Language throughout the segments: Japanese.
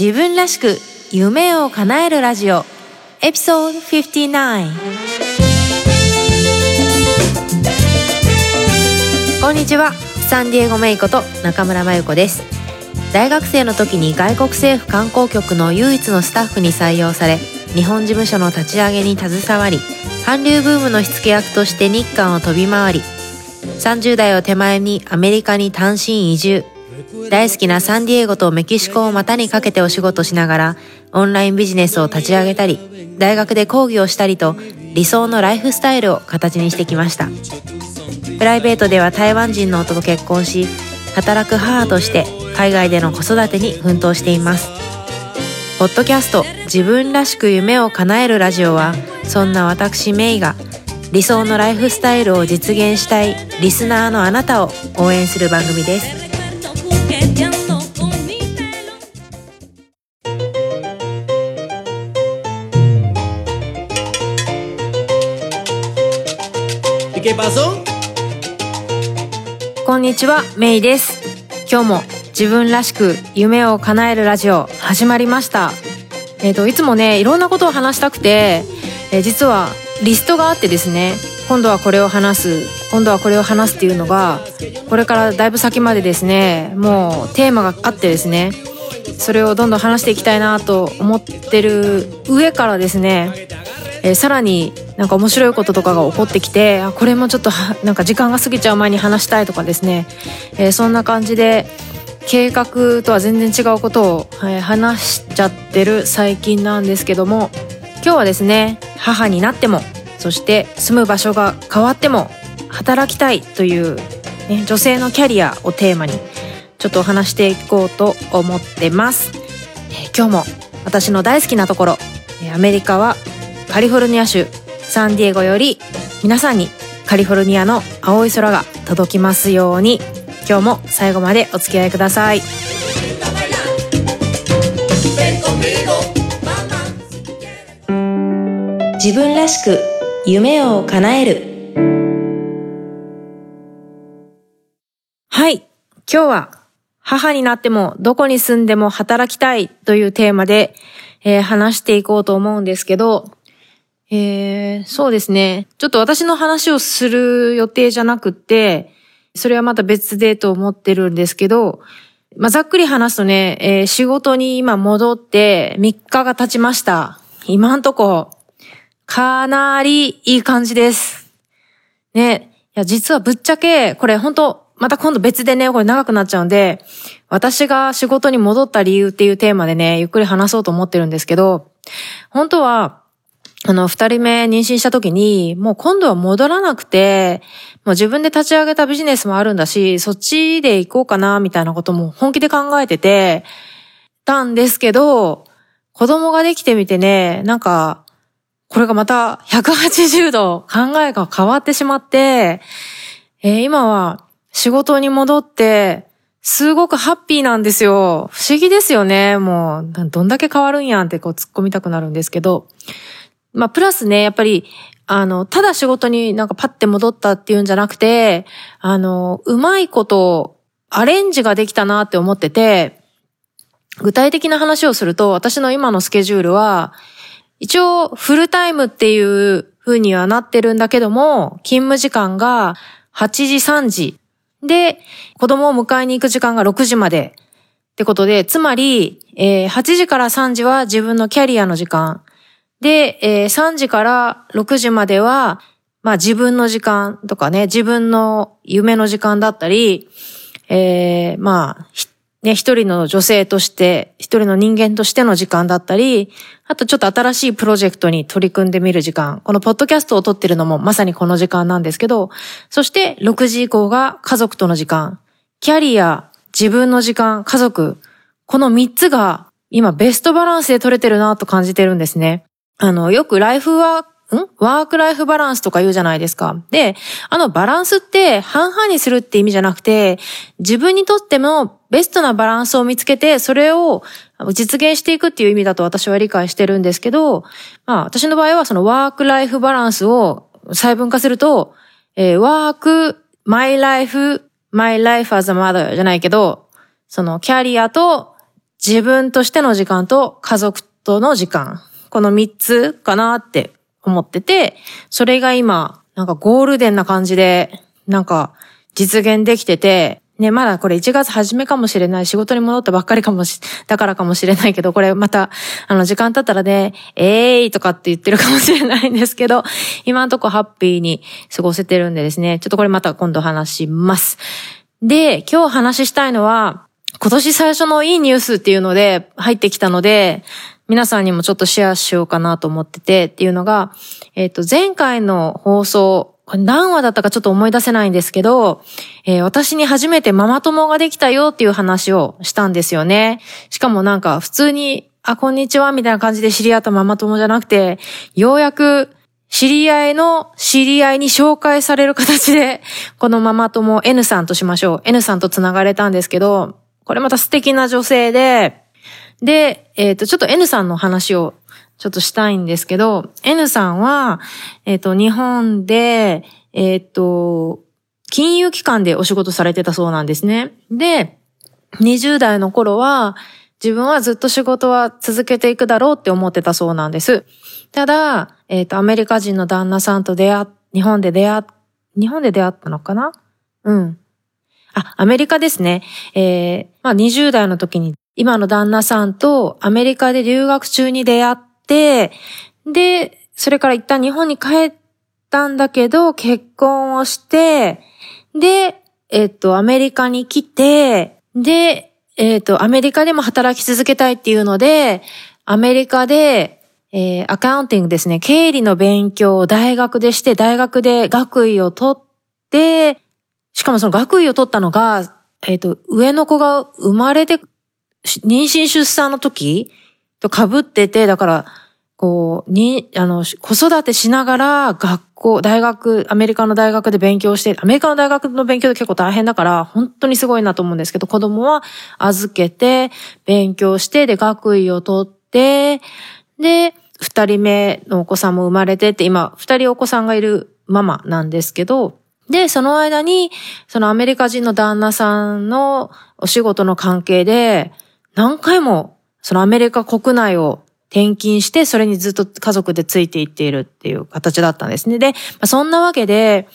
自分らしく夢を叶えるラジオ。エピソード59こんにちは。サンディエゴメイコと中村真由子です。大学生の時に外国政府観光局の唯一のスタッフに採用され日本事務所の立ち上げに携わり韓流ブームの火付け役として日韓を飛び回り30代を手前にアメリカに単身移住。大好きなサンディエゴとメキシコを股にかけてお仕事しながらオンラインビジネスを立ち上げたり大学で講義をしたりと理想のライフスタイルを形にしてきました。プライベートでは台湾人の夫と結婚し働く母として海外での子育てに奮闘しています。ポッドキャスト自分らしく夢を叶えるラジオはそんな私メイが理想のライフスタイルを実現したいリスナーのあなたを応援する番組です。こんにちはメイです。今日も自分らしく夢を叶えるラジオ始まりました。えっ、ー、といつもねいろんなことを話したくて、えー、実はリストがあってですね今度はこれを話す今度はこれを話すっていうのがこれからだいぶ先までですねもうテーマがあってですねそれをどんどん話していきたいなと思ってる上からですね、えー、さらになんか面白いこととかが起こってきてあこれもちょっとなんか時間が過ぎちゃう前に話したいとかですね、えー、そんな感じで計画とは全然違うことを、えー、話しちゃってる最近なんですけども今日はですね母になってもそして住む場所が変わっても働きたいという、ね、女性のキャリアをテーマにちょっとお話していこうと思ってます、えー、今日も私の大好きなところアメリカはカリフォルニア州。サンディエゴより皆さんにカリフォルニアの青い空が届きますように。今日も最後までお付き合いください。自分らしく夢を叶える。はい。今日は母になってもどこに住んでも働きたいというテーマで、えー、話していこうと思うんですけどえー、そうですね。ちょっと私の話をする予定じゃなくて、それはまた別でと思ってるんですけど、まあ、ざっくり話すとね、えー、仕事に今戻って3日が経ちました。今んとこ、かなりいい感じです。ね。いや、実はぶっちゃけ、これ本当また今度別でね、これ長くなっちゃうんで、私が仕事に戻った理由っていうテーマでね、ゆっくり話そうと思ってるんですけど、本当は、あの、二人目妊娠した時に、もう今度は戻らなくて、もう自分で立ち上げたビジネスもあるんだし、そっちで行こうかな、みたいなことも本気で考えてて、たんですけど、子供ができてみてね、なんか、これがまた180度考えが変わってしまって、えー、今は仕事に戻って、すごくハッピーなんですよ。不思議ですよね。もう、どんだけ変わるんやんってこう突っ込みたくなるんですけど。まあ、プラスね、やっぱり、あの、ただ仕事になんかパッて戻ったっていうんじゃなくて、あの、うまいことアレンジができたなって思ってて、具体的な話をすると、私の今のスケジュールは、一応フルタイムっていう風にはなってるんだけども、勤務時間が8時3時。で、子供を迎えに行く時間が6時まで。ってことで、つまり、えー、8時から3時は自分のキャリアの時間。で、えー、3時から6時までは、まあ自分の時間とかね、自分の夢の時間だったり、えー、まあ、ね、一人の女性として、一人の人間としての時間だったり、あとちょっと新しいプロジェクトに取り組んでみる時間。このポッドキャストを撮ってるのもまさにこの時間なんですけど、そして6時以降が家族との時間。キャリア、自分の時間、家族。この3つが今ベストバランスで取れてるなと感じてるんですね。あの、よくライフワーク、ん？ワークライフバランスとか言うじゃないですか。で、あのバランスって半々にするって意味じゃなくて、自分にとってもベストなバランスを見つけて、それを実現していくっていう意味だと私は理解してるんですけど、まあ私の場合はそのワークライフバランスを細分化すると、えー、ワーク、マイライフ、マイライフ as a mother じゃないけど、そのキャリアと自分としての時間と家族との時間。この3つかなって思ってて、それが今、なんかゴールデンな感じで、なんか実現できてて、ね、まだこれ1月初めかもしれない。仕事に戻ったばっかりかもし、だからかもしれないけど、これまた、あの、時間経ったらね、えーいとかって言ってるかもしれないんですけど、今んとこハッピーに過ごせてるんでですね、ちょっとこれまた今度話します。で、今日話したいのは、今年最初のいいニュースっていうので入ってきたので、皆さんにもちょっとシェアしようかなと思っててっていうのが、えっ、ー、と、前回の放送、これ何話だったかちょっと思い出せないんですけど、えー、私に初めてママ友ができたよっていう話をしたんですよね。しかもなんか普通に、あ、こんにちはみたいな感じで知り合ったママ友じゃなくて、ようやく知り合いの知り合いに紹介される形で、このママ友 N さんとしましょう。N さんと繋がれたんですけど、これまた素敵な女性で、で、えっ、ー、と、ちょっと N さんの話をちょっとしたいんですけど、N さんは、えっ、ー、と、日本で、えっ、ー、と、金融機関でお仕事されてたそうなんですね。で、20代の頃は、自分はずっと仕事は続けていくだろうって思ってたそうなんです。ただ、えっ、と、アメリカ人の旦那さんと出会っ、日本で出会っ、日本で出会ったのかな？うん。あ、アメリカですね。えー、まあ20代の時に今の旦那さんとアメリカで留学中に出会って、で、それから一旦日本に帰ったんだけど、結婚をして、で、えっと、アメリカに来て、で、えっと、アメリカでも働き続けたいっていうので、アメリカで、えー、アカウンティングですね、経理の勉強を大学でして、大学で学位を取って、しかもその学位を取ったのが、えっ、と、上の子が生まれて妊娠出産の時と被ってて、だから、こう、に、あの、子育てしながら学校、大学、アメリカの大学で勉強して、アメリカの大学の勉強って結構大変だから、本当にすごいなと思うんですけど、子供は預けて、勉強して、で、学位を取って、で、二人目のお子さんも生まれてって、今、二人お子さんがいるママなんですけど、で、その間に、そのアメリカ人の旦那さんのお仕事の関係で、何回もそのアメリカ国内を転勤して、それにずっと家族でついていっているっていう形だったんですね。で、まあ、そんなわけで、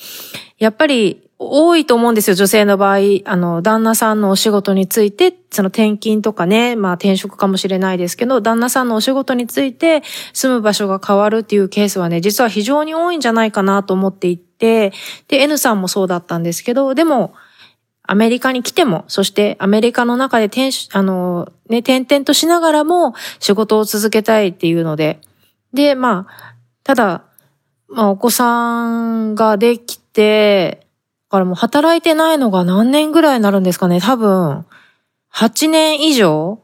やっぱり多いと思うんですよ、女性の場合。あの、旦那さんのお仕事について、その転勤とかね、まあ転職かもしれないですけど、旦那さんのお仕事について住む場所が変わるっていうケースはね、実は非常に多いんじゃないかなと思っていて、で、N さんもそうだったんですけど、でも、アメリカに来ても、そしてアメリカの中で転あの、ね、転々としながらも仕事を続けたいっていうので、で、まあ、ただ、まあ、お子さんができて、だからもう働いてないのが何年ぐらいになるんですかね多分、8年以上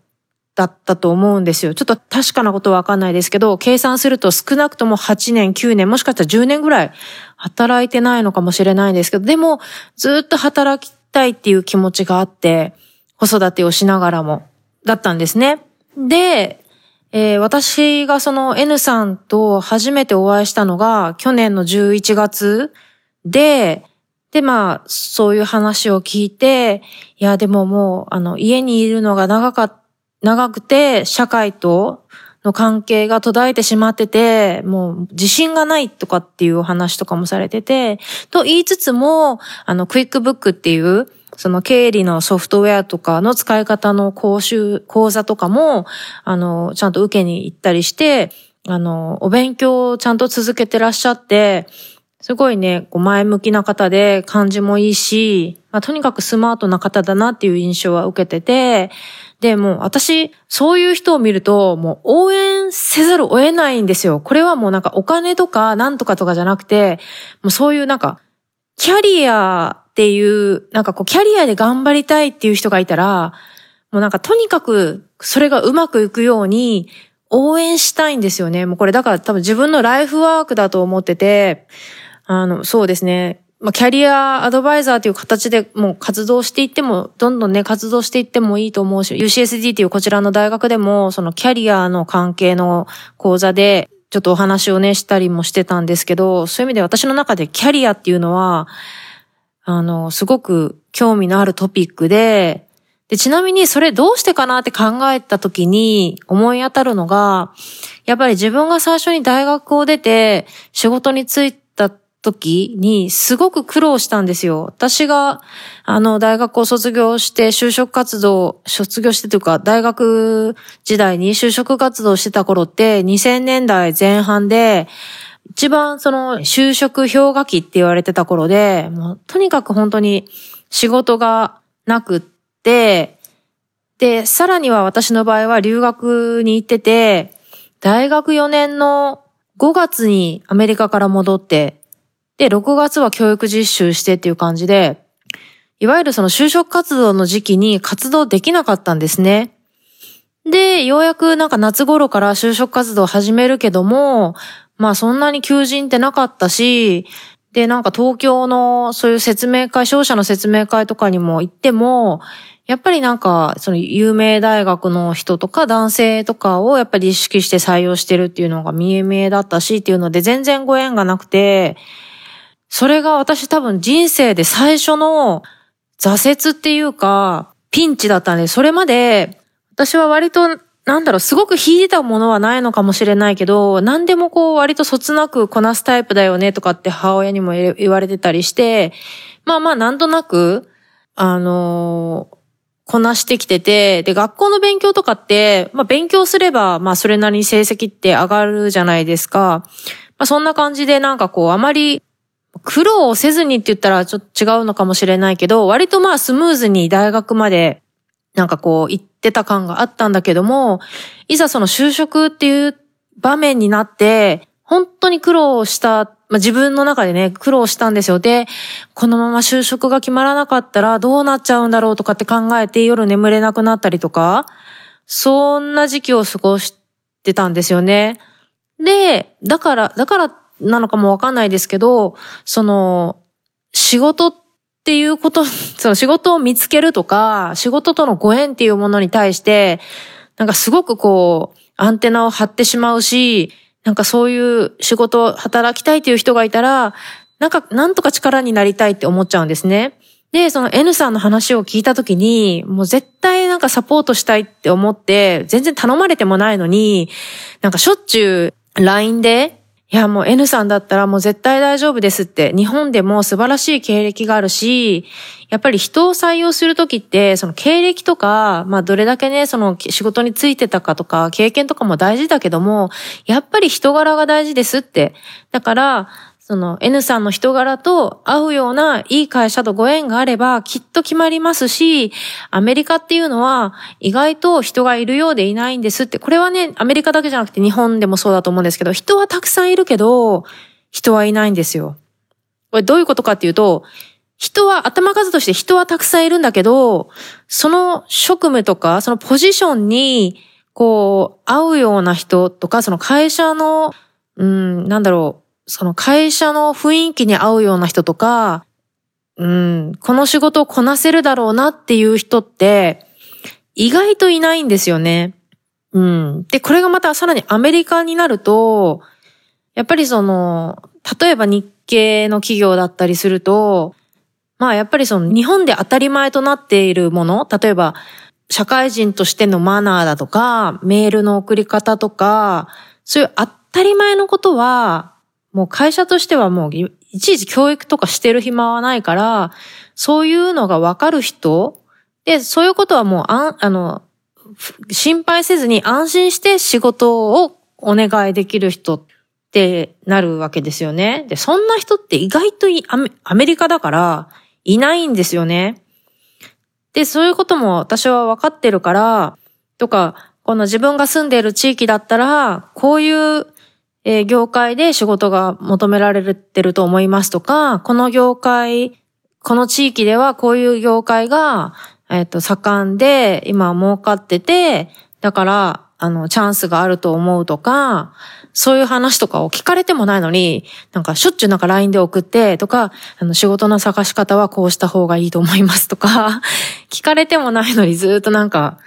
だったと思うんですよ。ちょっと確かなことはわかんないですけど、計算すると少なくとも8年、9年、もしかしたら10年ぐらい働いてないのかもしれないんですけど、でもずっと働きたいっていう気持ちがあって、子育てをしながらも、だったんですね。で、えー、私がその N さんと初めてお会いしたのが去年の11月で、で、まあ、そういう話を聞いて、いや、でももう、あの、家にいるのが長か、長くて、社会との関係が途絶えてしまってて、もう自信がないとかっていうお話とかもされてて、と言いつつも、あの、クイックブックっていう、その経理のソフトウェアとかの使い方の講習、講座とかも、あの、ちゃんと受けに行ったりして、あの、お勉強をちゃんと続けてらっしゃって、すごいね、こう前向きな方で感じもいいし、まあ、とにかくスマートな方だなっていう印象は受けてて、で、もう私、そういう人を見ると、もう応援せざるを得ないんですよ。これはもうなんかお金とかなんとかとかじゃなくて、もうそういうなんか、キャリアっていう、なんかこうキャリアで頑張りたいっていう人がいたら、もうなんかとにかくそれがうまくいくように応援したいんですよね。もうこれだから多分自分のライフワークだと思ってて、あの、そうですね。まあ、キャリアアドバイザーという形でもう活動していっても、どんどんね、活動していってもいいと思うし、UCSD というこちらの大学でも、そのキャリアの関係の講座で、ちょっとお話をね、したりもしてたんですけど、そういう意味で私の中でキャリアっていうのは、あの、すごく興味のあるトピックで、で、ちなみにそれどうしてかなって考えた時に思い当たるのが、やっぱり自分が最初に大学を出て仕事に就いた時にすごく苦労したんですよ。私が、あの、大学を卒業して就職活動、卒業してというか、大学時代に就職活動してた頃って2000年代前半で、一番その就職氷河期って言われてた頃で、もうとにかく本当に仕事がなくって、で、さらには私の場合は留学に行ってて、大学4年の5月にアメリカから戻って、で、6月は教育実習してっていう感じで、いわゆるその就職活動の時期に活動できなかったんですね。で、ようやくなんか夏頃から就職活動を始めるけども、まあそんなに求人ってなかったし、で、なんか東京のそういう説明会、商社の説明会とかにも行っても、やっぱりなんか、その有名大学の人とか男性とかをやっぱり意識して採用してるっていうのが見え見えだったしっていうので全然ご縁がなくて、それが私多分人生で最初の挫折っていうか、ピンチだったんで、それまで私は割となんだろう、すごく引いてたものはないのかもしれないけど、何でもこう割とそつなくこなすタイプだよねとかって母親にも言われてたりして、まあまあなんとなく、あのーこなしてきてて、で、学校の勉強とかって、まあ勉強すれば、まあそれなりに成績って上がるじゃないですか。まあそんな感じでなんかこう、あまり苦労をせずにって言ったらちょっと違うのかもしれないけど、割とまあスムーズに大学までなんかこう行ってた感があったんだけども、いざその就職っていう場面になって、本当に苦労したまあ、自分の中でね、苦労したんですよ。で、このまま就職が決まらなかったらどうなっちゃうんだろうとかって考えて夜眠れなくなったりとか、そんな時期を過ごしてたんですよね。で、だから、だからなのかもわかんないですけど、その、仕事っていうこと、その仕事を見つけるとか、仕事とのご縁っていうものに対して、なんかすごくこう、アンテナを張ってしまうし、なんかそういう仕事、働きたいっていう人がいたら、なんか、なんとか力になりたいって思っちゃうんですね。で、その N さんの話を聞いたときに、もう絶対なんかサポートしたいって思って、全然頼まれてもないのに、なんかしょっちゅう LINE で、いやもう N さんだったらもう絶対大丈夫ですって、日本でも素晴らしい経歴があるし、やっぱり人を採用するときって、その経歴とか、まあどれだけね、その仕事についてたかとか、経験とかも大事だけども、やっぱり人柄が大事ですって。だから、その N さんの人柄と合うようないい会社とご縁があればきっと決まりますし、アメリカっていうのは意外と人がいるようでいないんですって、これはね、アメリカだけじゃなくて日本でもそうだと思うんですけど、人はたくさんいるけど、人はいないんですよ。これどういうことかっていうと、人は、頭数として人はたくさんいるんだけど、その職務とか、そのポジションに、こう、合うような人とか、その会社の、うん、なんだろう、その会社の雰囲気に合うような人とか、うん、この仕事をこなせるだろうなっていう人って、意外といないんですよね。うん。で、これがまたさらにアメリカになると、やっぱりその、例えば日系の企業だったりすると、まあやっぱりその日本で当たり前となっているもの、例えば社会人としてのマナーだとか、メールの送り方とか、そういう当たり前のことは、もう会社としてはもういちいち教育とかしてる暇はないから、そういうのがわかる人で、そういうことはもうああの、心配せずに安心して仕事をお願いできる人ってなるわけですよね。で、そんな人って意外とアメリカだからいないんですよね。で、そういうことも私は分かってるから、とか、この自分が住んでいる地域だったら、こういうえー、業界で仕事が求められてると思いますとか、この業界、この地域ではこういう業界が、えっ、ー、と、盛んで、今儲かってて、だから、あの、チャンスがあると思うとか、そういう話とかを聞かれてもないのに、なんかしょっちゅうなんか LINE で送ってとか、あの仕事の探し方はこうした方がいいと思いますとか、聞かれてもないのにずっとなんか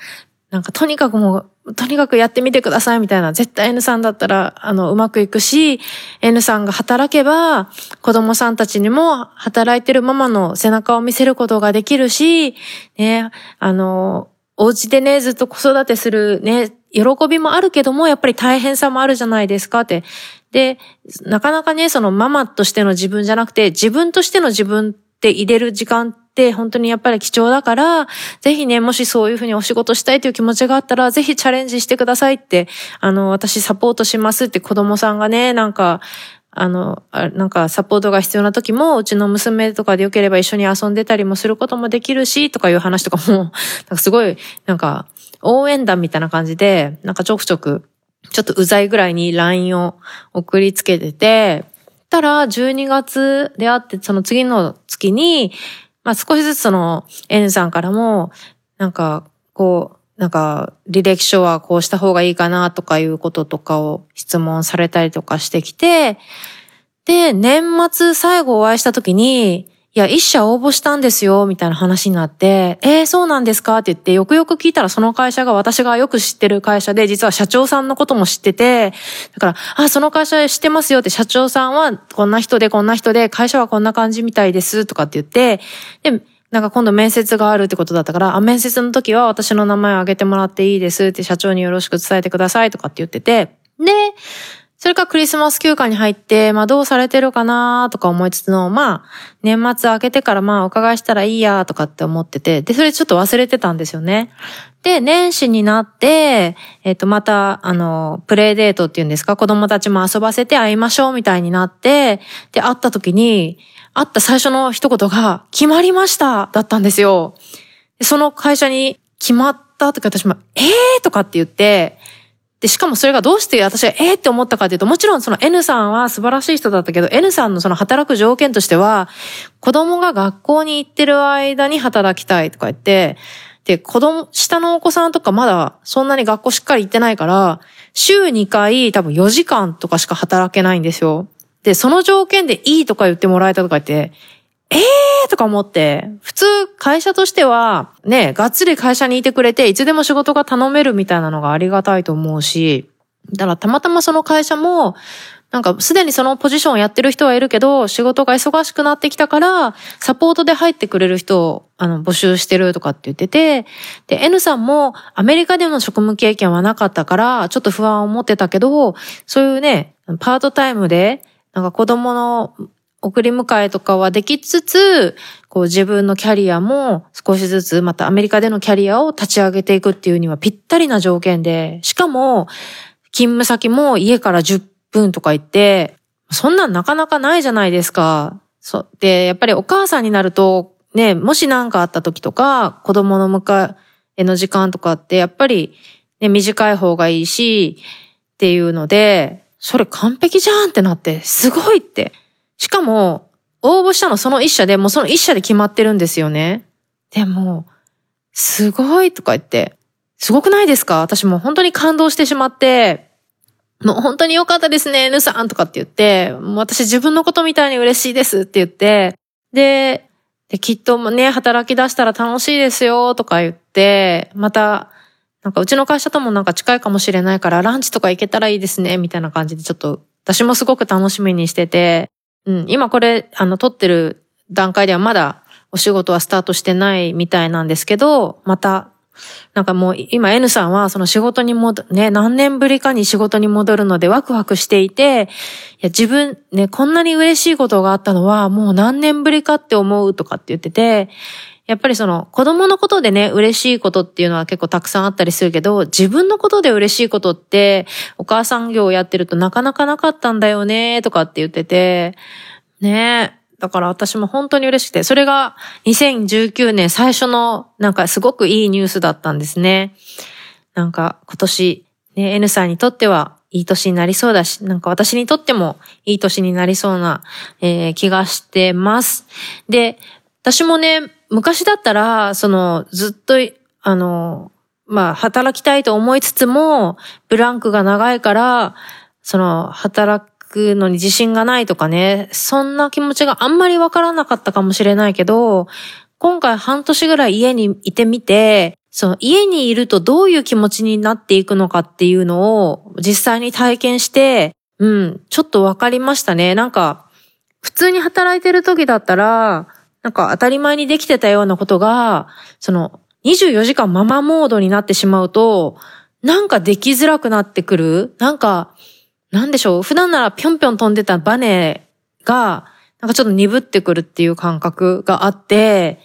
なんかとにかくもう、とにかくやってみてくださいみたいな、絶対 N さんだったら、あの、うまくいくし、N さんが働けば、子供さんたちにも働いてるママの背中を見せることができるし、ね、あの、お家でね、ずっと子育てするね、喜びもあるけども、やっぱり大変さもあるじゃないですかって。で、なかなかね、そのママとしての自分じゃなくて、自分としての自分って入れる時間って本当にやっぱり貴重だから、ぜひね、もしそういうふうにお仕事したいという気持ちがあったら、ぜひチャレンジしてくださいって、あの、私サポートしますって子供さんがね、なんか、あの、なんかサポートが必要な時も、うちの娘とかでよければ一緒に遊んでたりもすることもできるし、とかいう話とかも、なんかすごい、なんか、応援団みたいな感じで、なんかちょくちょく、ちょっとうざいぐらいに LINE を送りつけてて、たら、12月であって、その次の月に、まあ少しずつその N さんからも、なんか、こう、なんか、履歴書はこうした方がいいかなとかいうこととかを質問されたりとかしてきて、で、年末最後お会いした時に、いや、一社応募したんですよ、みたいな話になって、えー、そうなんですか？って言って、よくよく聞いたらその会社が私がよく知ってる会社で、実は社長さんのことも知ってて、だから、あ、その会社知ってますよって、社長さんはこんな人でこんな人で、会社はこんな感じみたいです、とかって言って、で、なんか今度面接があるってことだったから、あ、面接の時は私の名前を挙げてもらっていいですって社長によろしく伝えてくださいとかって言ってて、で、それからクリスマス休暇に入って、まあどうされてるかなとか思いつつの、まあ年末明けてからまあお伺いしたらいいやとかって思ってて、で、それちょっと忘れてたんですよね。で、年始になって、えっ、と、また、あの、プレイデートっていうんですか、子供たちも遊ばせて会いましょうみたいになって、で、会った時に、会った最初の一言が、決まりましただったんですよ。その会社に決まった時私も、えーとかって言って、で、しかもそれがどうして私がえーって思ったかというと、もちろんその N さんは素晴らしい人だったけど、N さんのその働く条件としては、子供が学校に行ってる間に働きたいとか言って、で、子供、下のお子さんとかまだそんなに学校しっかり行ってないから、週2回多分4時間とかしか働けないんですよ。で、その条件でいいとか言ってもらえたとか言って、ええーとか思って、普通会社としては、ね、がっつり会社にいてくれて、いつでも仕事が頼めるみたいなのがありがたいと思うし、だからたまたまその会社も、なんかすでにそのポジションをやってる人はいるけど、仕事が忙しくなってきたから、サポートで入ってくれる人をあの募集してるとかって言ってて、で、N さんもアメリカでの職務経験はなかったから、ちょっと不安を持ってたけど、そういうね、パートタイムで、なんか子供の送り迎えとかはできつつ、こう自分のキャリアも少しずつまたアメリカでのキャリアを立ち上げていくっていうにはぴったりな条件で、しかも勤務先も家から10分とか行って、そんなんなかなかないじゃないですか。そう。で、やっぱりお母さんになると、ね、もし何かあった時とか、子供の迎えの時間とかって、やっぱり、ね、短い方がいいし、っていうので、それ完璧じゃんってなって、すごいって。しかも、応募したのその一社で、もうその一社で決まってるんですよね。でも、すごいとか言って、すごくないですか？私も本当に感動してしまって、もう本当に良かったですね、N さんとかって言って、もう私自分のことみたいに嬉しいですって言って、で、できっとね、働き出したら楽しいですよとか言って、また、なんかうちの会社ともなんか近いかもしれないからランチとか行けたらいいですね、みたいな感じでちょっと私もすごく楽しみにしてて、うん、今これ、あの、撮ってる段階ではまだお仕事はスタートしてないみたいなんですけど、また、なんかもう今 N さんはその仕事に戻、ね、何年ぶりかに仕事に戻るのでワクワクしていて、いや自分ね、こんなに嬉しいことがあったのはもう何年ぶりかって思うとかって言ってて、やっぱりその子供のことでね、嬉しいことっていうのは結構たくさんあったりするけど、自分のことで嬉しいことってお母さん業をやってるとなかなかなかったんだよね、とかって言ってて、ねだから私も本当に嬉しくて、それが2019年最初のなんかすごくいいニュースだったんですね。なんか今年、ね、N さんにとってはいい年になりそうだし、なんか私にとってもいい年になりそうな、えー、気がしてます。で、私もね、昔だったら、その、ずっと、あの、まあ、働きたいと思いつつも、ブランクが長いから、その、働くのに自信がないとかね、そんな気持ちがあんまりわからなかったかもしれないけど、今回半年ぐらい家にいてみて、その家にいるとどういう気持ちになっていくのかっていうのを実際に体験して、うん、ちょっとわかりましたね。なんか、普通に働いてる時だったら、なんか当たり前にできてたようなことが、その24時間ママモードになってしまうと、なんかできづらくなってくる。なんか、なんでしょう。普段ならぴょんぴょん飛んでたバネが、なんかちょっと鈍ってくるっていう感覚があって、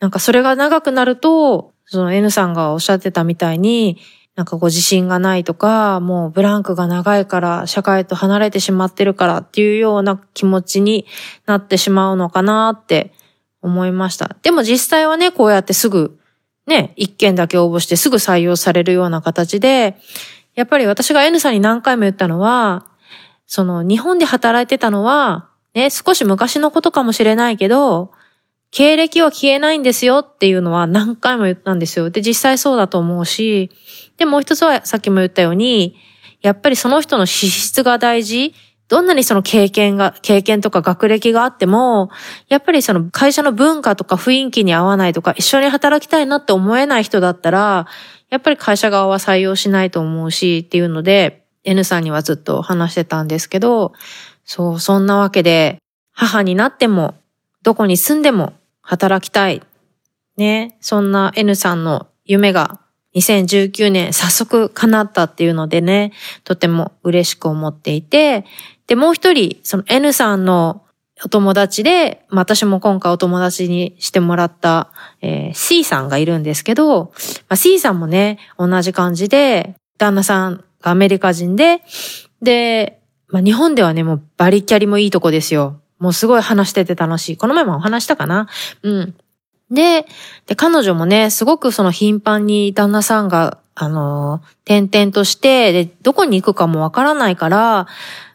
なんかそれが長くなると、その N さんがおっしゃってたみたいに、なんかこう自信がないとか、もうブランクが長いから社会と離れてしまってるからっていうような気持ちになってしまうのかなって思いました。でも実際はね、こうやってすぐね、一件だけ応募してすぐ採用されるような形で、やっぱり私が N さんに何回も言ったのは、その日本で働いてたのは、ね、少し昔のことかもしれないけど、経歴は消えないんですよっていうのは何回も言ったんですよ。で、実際そうだと思うし、で、もう一つはさっきも言ったように、やっぱりその人の資質が大事。どんなにその経験が、経験とか学歴があっても、やっぱりその会社の文化とか雰囲気に合わないとか、一緒に働きたいなって思えない人だったら、やっぱり会社側は採用しないと思うし、っていうので、N さんにはずっと話してたんですけど、そう、そんなわけで、母になっても、どこに住んでも働きたい。ね。そんな N さんの夢が2019年早速叶ったっていうのでね、とても嬉しく思っていて、で、もう一人、その N さんのお友達で、私も今回お友達にしてもらった、えー、C さんがいるんですけど、まあ、C さんもね、同じ感じで、旦那さんがアメリカ人で、で、まあ、日本ではね、もうバリキャリもいいとこですよ。もうすごい話してて楽しい。この前もお話したかな？うん。で、で、彼女もね、すごくその頻繁に旦那さんが、あの転々として、で、どこに行くかもわからないから、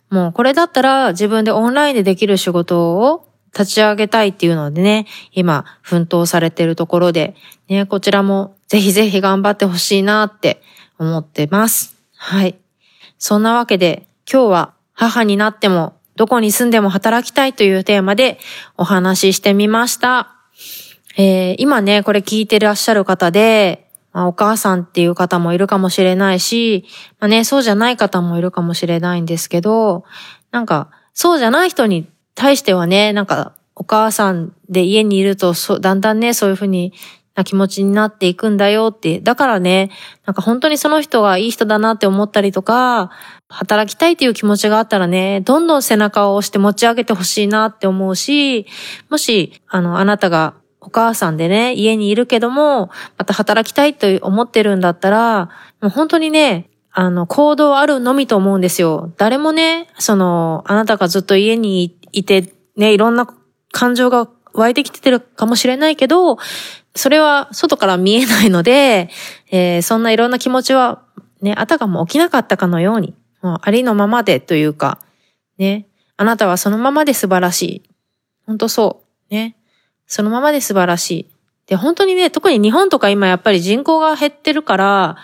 もうこれだったら自分でオンラインでできる仕事を立ち上げたいっていうのでね、今、奮闘されてるところで、ね、こちらもぜひぜひ頑張ってほしいなって思ってます。はい。そんなわけで、今日は母になってもどこに住んでも働きたいというテーマでお話ししてみました。えー、今ね、これ聞いてらっしゃる方で、まあ、お母さんっていう方もいるかもしれないし、まあね、そうじゃない方もいるかもしれないんですけど、なんか、そうじゃない人に対してはね、なんか、お母さんで家にいると、そだんだんね、そういうふうにな気持ちになっていくんだよって。だからね、なんか本当にその人がいい人だなって思ったりとか、働きたいっていう気持ちがあったらね、どんどん背中を押して持ち上げてほしいなって思うし、もし、あの、あなたがお母さんでね、家にいるけども、また働きたいと思ってるんだったら、もう本当にね、あの、行動あるのみと思うんですよ。誰もね、その、あなたがずっと家にいて、ね、いろんな感情が湧いてきてるかもしれないけど、それは外から見えないので、えー、そんないろんな気持ちは、ね、あたかも起きなかったかのように、もうありのままでというか、ね、あなたはそのままで素晴らしい。本当そう。ね。そのままで素晴らしい。で、本当にね、特に日本とか今やっぱり人口が減ってるから、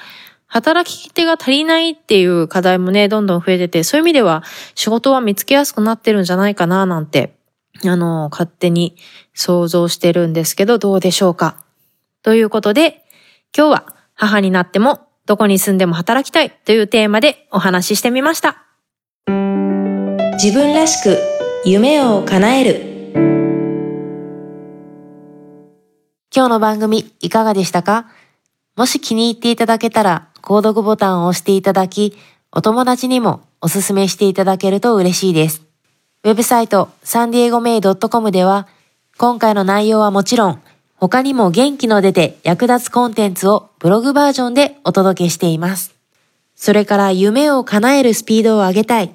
働き手が足りないっていう課題もね、どんどん増えてて、そういう意味では仕事は見つけやすくなってるんじゃないかな、なんて、あの、勝手に想像してるんですけど、どうでしょうか。ということで、今日は母になってもどこに住んでも働きたいというテーマでお話ししてみました。自分らしく夢を叶える。今日の番組いかがでしたか？もし気に入っていただけたら、購読ボタンを押していただき、お友達にもおすすめしていただけると嬉しいです。ウェブサイトサンディエゴメイドットコムでは、今回の内容はもちろん、他にも元気の出て役立つコンテンツをブログバージョンでお届けしています。それから夢を叶えるスピードを上げたい。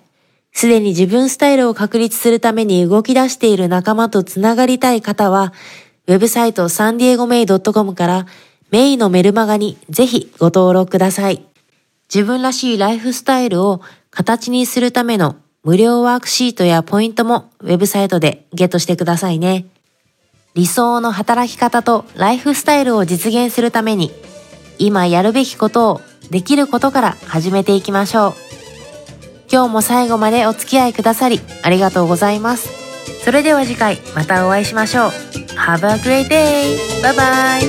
すでに自分スタイルを確立するために動き出している仲間とつながりたい方は、ウェブサイトサンディエゴメイドットコムからメイのメルマガにぜひご登録ください。自分らしいライフスタイルを形にするための無料ワークシートやポイントもウェブサイトでゲットしてくださいね。理想の働き方とライフスタイルを実現するために、今やるべきことをできることから始めていきましょう。今日も最後までお付き合いくださりありがとうございます。それでは次回またお会いしましょう。Have a great day! バイバイ